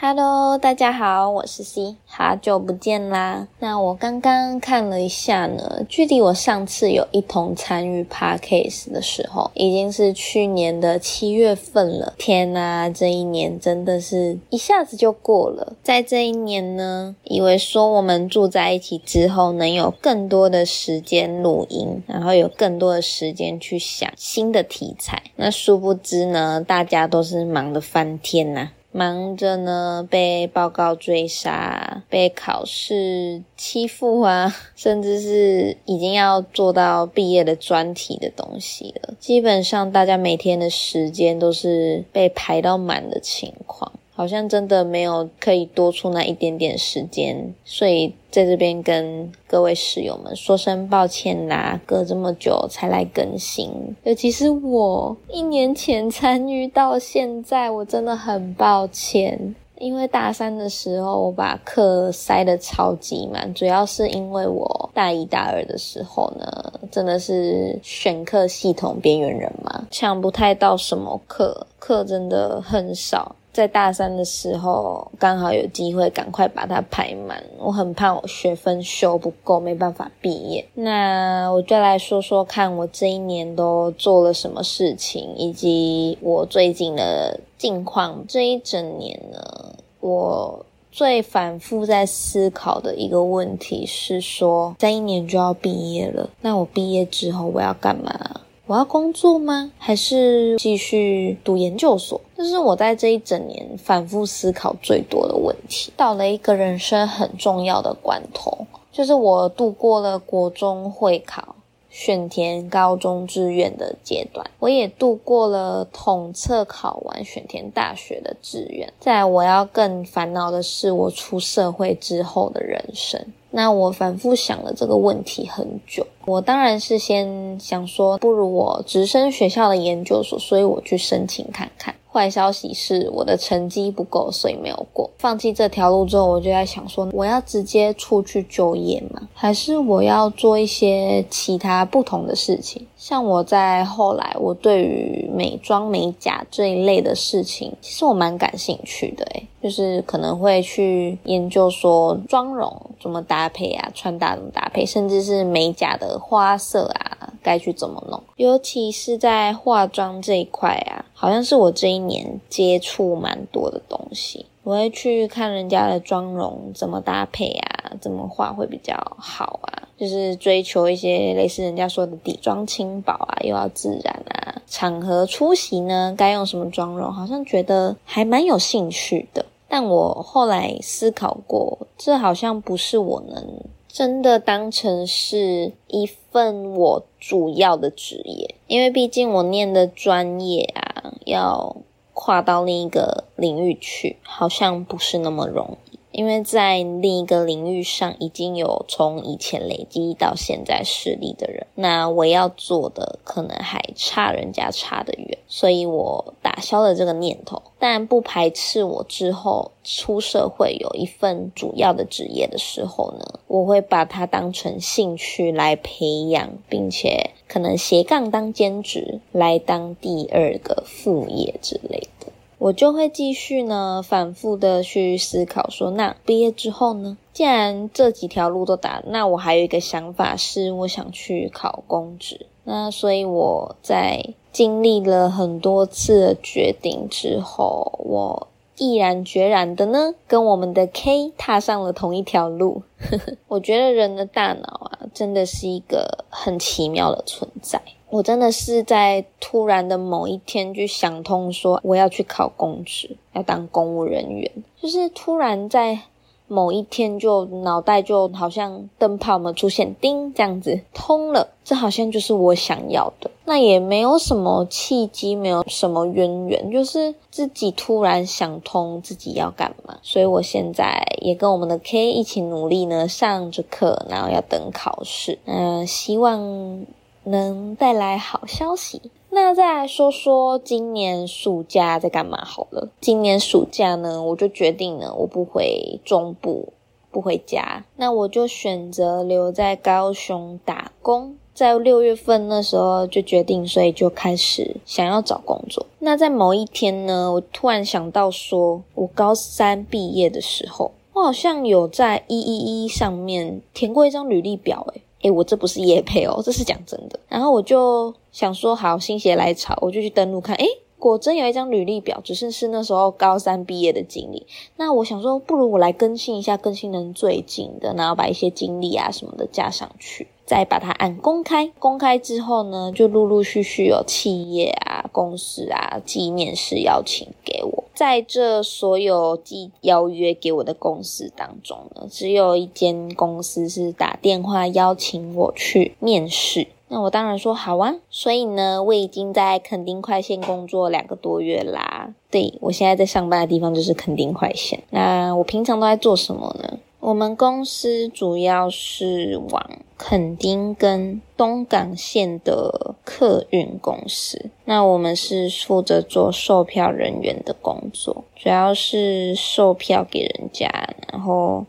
Hello，大家好，我是 C，好久不见啦。那我刚刚看了一下呢，距离我上次有一同参与 Parkcase 的时候，已经是去年的七月份了。天呐，这一年真的是一下子就过了。在这一年呢，以为说我们住在一起之后，能有更多的时间录音，然后有更多的时间去想新的题材。那殊不知呢，大家都是忙得翻天呐。忙着呢，被报告追杀，被考试欺负啊，甚至是已经要做到毕业的专题的东西了。基本上，大家每天的时间都是被排到满的情况。好像真的没有可以多出那一点点时间，所以在这边跟各位室友们说声抱歉啦，隔这么久才来更新。尤其是我一年前参与到现在，我真的很抱歉。因为大三的时候我把课塞得超级满，主要是因为我大一大二的时候呢，真的是选课系统边缘人嘛，抢不太到什么课，课真的很少。在大三的时候，刚好有机会赶快把它排满。我很怕我学分修不够，没办法毕业。那我就来说说看，我这一年都做了什么事情，以及我最近的近况。这一整年呢，我最反复在思考的一个问题是说，在一年就要毕业了，那我毕业之后我要干嘛？我要工作吗？还是继续读研究所？这是我在这一整年反复思考最多的问题。到了一个人生很重要的关头，就是我度过了国中会考、选填高中志愿的阶段，我也度过了统测考完选填大学的志愿。在我要更烦恼的是，我出社会之后的人生。那我反复想了这个问题很久，我当然是先想说，不如我直升学校的研究所，所以我去申请看看。坏消息是我的成绩不够，所以没有过。放弃这条路之后，我就在想说，我要直接出去就业吗？还是我要做一些其他不同的事情？像我在后来，我对于美妆美甲这一类的事情，其实我蛮感兴趣的。诶就是可能会去研究说妆容怎么搭配啊，穿搭怎么搭配，甚至是美甲的花色啊，该去怎么弄。尤其是在化妆这一块啊，好像是我这一年接触蛮多的东西。我会去看人家的妆容怎么搭配啊，怎么画会比较好啊，就是追求一些类似人家说的底妆轻薄啊，又要自然啊。场合出席呢，该用什么妆容，好像觉得还蛮有兴趣的。但我后来思考过，这好像不是我能真的当成是一份我主要的职业，因为毕竟我念的专业啊，要。跨到另一个领域去，好像不是那么容易，因为在另一个领域上已经有从以前累积到现在实力的人，那我要做的可能还差人家差得远，所以我打消了这个念头，但不排斥我之后出社会有一份主要的职业的时候呢，我会把它当成兴趣来培养，并且。可能斜杠当兼职来当第二个副业之类，我就会继续呢反复的去思考说，那毕业之后呢？既然这几条路都打，那我还有一个想法是，我想去考公职。那所以我在经历了很多次的决定之后，我。毅然决然的呢，跟我们的 K 踏上了同一条路。我觉得人的大脑啊，真的是一个很奇妙的存在。我真的是在突然的某一天就想通，说我要去考公职，要当公务人员，就是突然在。某一天就脑袋就好像灯泡嘛出现，叮这样子通了，这好像就是我想要的。那也没有什么契机，没有什么渊源，就是自己突然想通自己要干嘛。所以我现在也跟我们的 K 一起努力呢，上着课，然后要等考试。嗯，希望能带来好消息。那再来说说今年暑假在干嘛好了。今年暑假呢，我就决定了，我不回中部，不回家，那我就选择留在高雄打工。在六月份那时候就决定，所以就开始想要找工作。那在某一天呢，我突然想到说，我高三毕业的时候，我好像有在一一一上面填过一张履历表，诶诶我这不是夜配哦，这是讲真的。然后我就想说，好，心血来潮，我就去登录看，诶果真有一张履历表，只是是那时候高三毕业的经历。那我想说，不如我来更新一下，更新人最近的，然后把一些经历啊什么的加上去，再把它按公开。公开之后呢，就陆陆续续有企业啊、公司啊寄面试邀请给我。在这所有寄邀约给我的公司当中呢，只有一间公司是打电话邀请我去面试。那我当然说好啊，所以呢，我已经在垦丁快线工作两个多月啦。对我现在在上班的地方就是垦丁快线。那我平常都在做什么呢？我们公司主要是往垦丁跟东港线的客运公司。那我们是负责做售票人员的工作，主要是售票给人家，然后。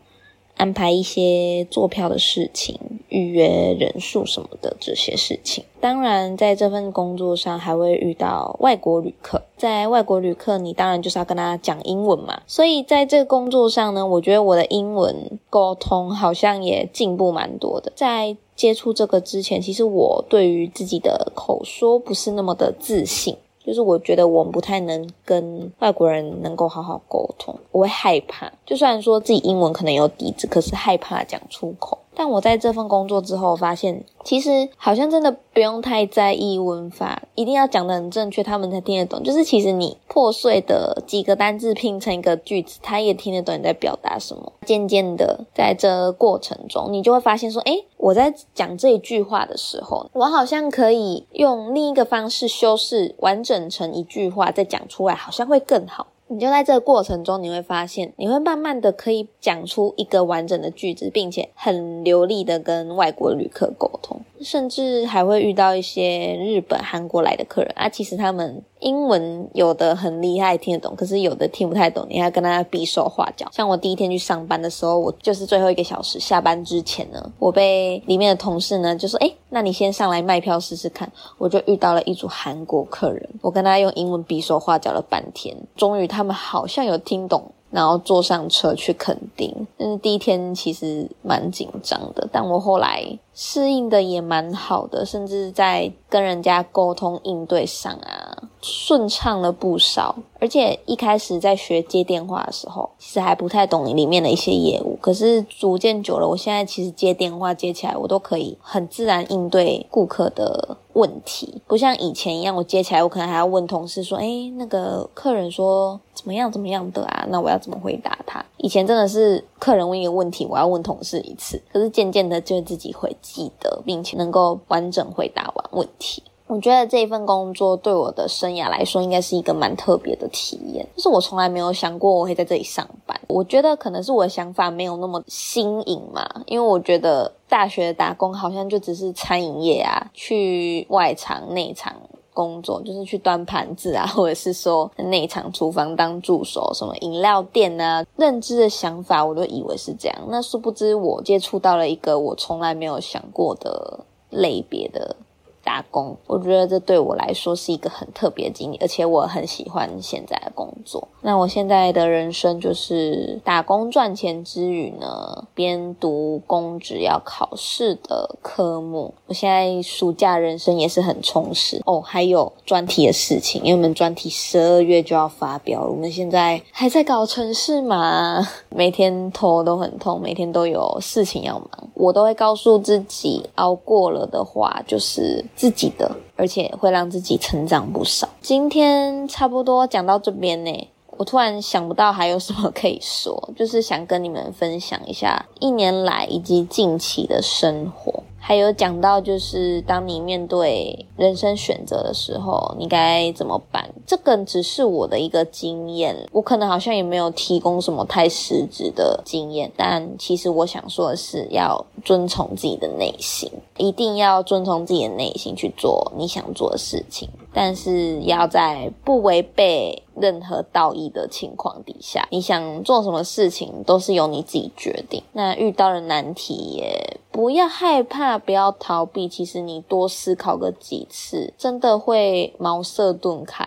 安排一些坐票的事情、预约人数什么的这些事情。当然，在这份工作上还会遇到外国旅客。在外国旅客，你当然就是要跟他讲英文嘛。所以在这个工作上呢，我觉得我的英文沟通好像也进步蛮多的。在接触这个之前，其实我对于自己的口说不是那么的自信。就是我觉得我们不太能跟外国人能够好好沟通，我会害怕。就算说自己英文可能有底子，可是害怕讲出口。但我在这份工作之后发现，其实好像真的不用太在意文法，一定要讲的很正确，他们才听得懂。就是其实你破碎的几个单字拼成一个句子，他也听得懂你在表达什么。渐渐的，在这过程中，你就会发现说，诶，我在讲这一句话的时候，我好像可以用另一个方式修饰，完整成一句话再讲出来，好像会更好。你就在这个过程中，你会发现，你会慢慢的可以讲出一个完整的句子，并且很流利的跟外国旅客沟通，甚至还会遇到一些日本、韩国来的客人啊，其实他们。英文有的很厉害，听得懂，可是有的听不太懂，你还跟他比手画脚。像我第一天去上班的时候，我就是最后一个小时下班之前呢，我被里面的同事呢就说：“哎，那你先上来卖票试试看。”我就遇到了一组韩国客人，我跟他用英文比手画脚了半天，终于他们好像有听懂。然后坐上车去垦丁，但是第一天其实蛮紧张的，但我后来适应的也蛮好的，甚至在跟人家沟通应对上啊，顺畅了不少。而且一开始在学接电话的时候，其实还不太懂里面的一些业务。可是逐渐久了，我现在其实接电话接起来，我都可以很自然应对顾客的问题，不像以前一样，我接起来我可能还要问同事说：“哎，那个客人说怎么样怎么样的啊？”那我要怎么回答他？以前真的是客人问一个问题，我要问同事一次。可是渐渐的，就自己会记得，并且能够完整回答完问题。我觉得这一份工作对我的生涯来说，应该是一个蛮特别的体验。就是我从来没有想过我会在这里上班。我觉得可能是我的想法没有那么新颖嘛，因为我觉得大学打工好像就只是餐饮业啊，去外场内场工作，就是去端盘子啊，或者是说内场厨房当助手，什么饮料店啊。认知的想法我都以为是这样，那殊不知我接触到了一个我从来没有想过的类别的。打工，我觉得这对我来说是一个很特别的经历，而且我很喜欢现在的工作。那我现在的人生就是打工赚钱之余呢，边读公职要考试的科目。我现在暑假人生也是很充实哦，还有专题的事情，因为我们专题十二月就要发表了。我们现在还在搞城市嘛，每天头都很痛，每天都有事情要忙。我都会告诉自己，熬过了的话就是自己的，而且会让自己成长不少。今天差不多讲到这边呢，我突然想不到还有什么可以说，就是想跟你们分享一下一年来以及近期的生活。还有讲到，就是当你面对人生选择的时候，你该怎么办？这个只是我的一个经验，我可能好像也没有提供什么太实质的经验。但其实我想说的是，要遵从自己的内心，一定要遵从自己的内心去做你想做的事情。但是要在不违背任何道义的情况底下，你想做什么事情都是由你自己决定。那遇到了难题也不要害怕，不要逃避，其实你多思考个几次，真的会茅塞顿开。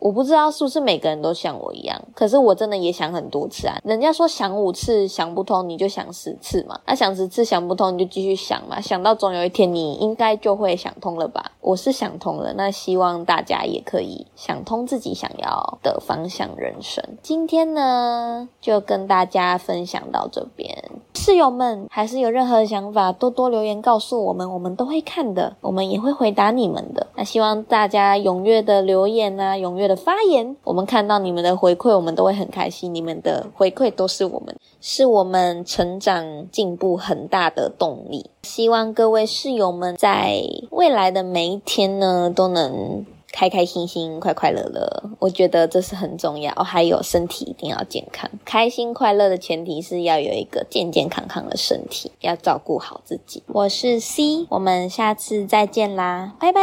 我不知道是不是每个人都像我一样，可是我真的也想很多次啊。人家说想五次想不通，你就想十次嘛。那想十次想不通，你就继续想嘛。想到总有一天你应该就会想通了吧？我是想通了，那希望大家也可以想通自己想要的方向人生。今天呢，就跟大家分享到这边。室友们还是有任何想法，多多留言告诉我们，我们都会看的，我们也会回答你们的。那希望大家踊跃的留言啊，踊跃的发言，我们看到你们的回馈，我们都会很开心。你们的回馈都是我们，是我们成长进步很大的动力。希望各位室友们在未来的每一天呢，都能。开开心心、快快乐乐，我觉得这是很重要。还有身体一定要健康，开心快乐的前提是要有一个健健康康的身体，要照顾好自己。我是 C，我们下次再见啦，拜拜。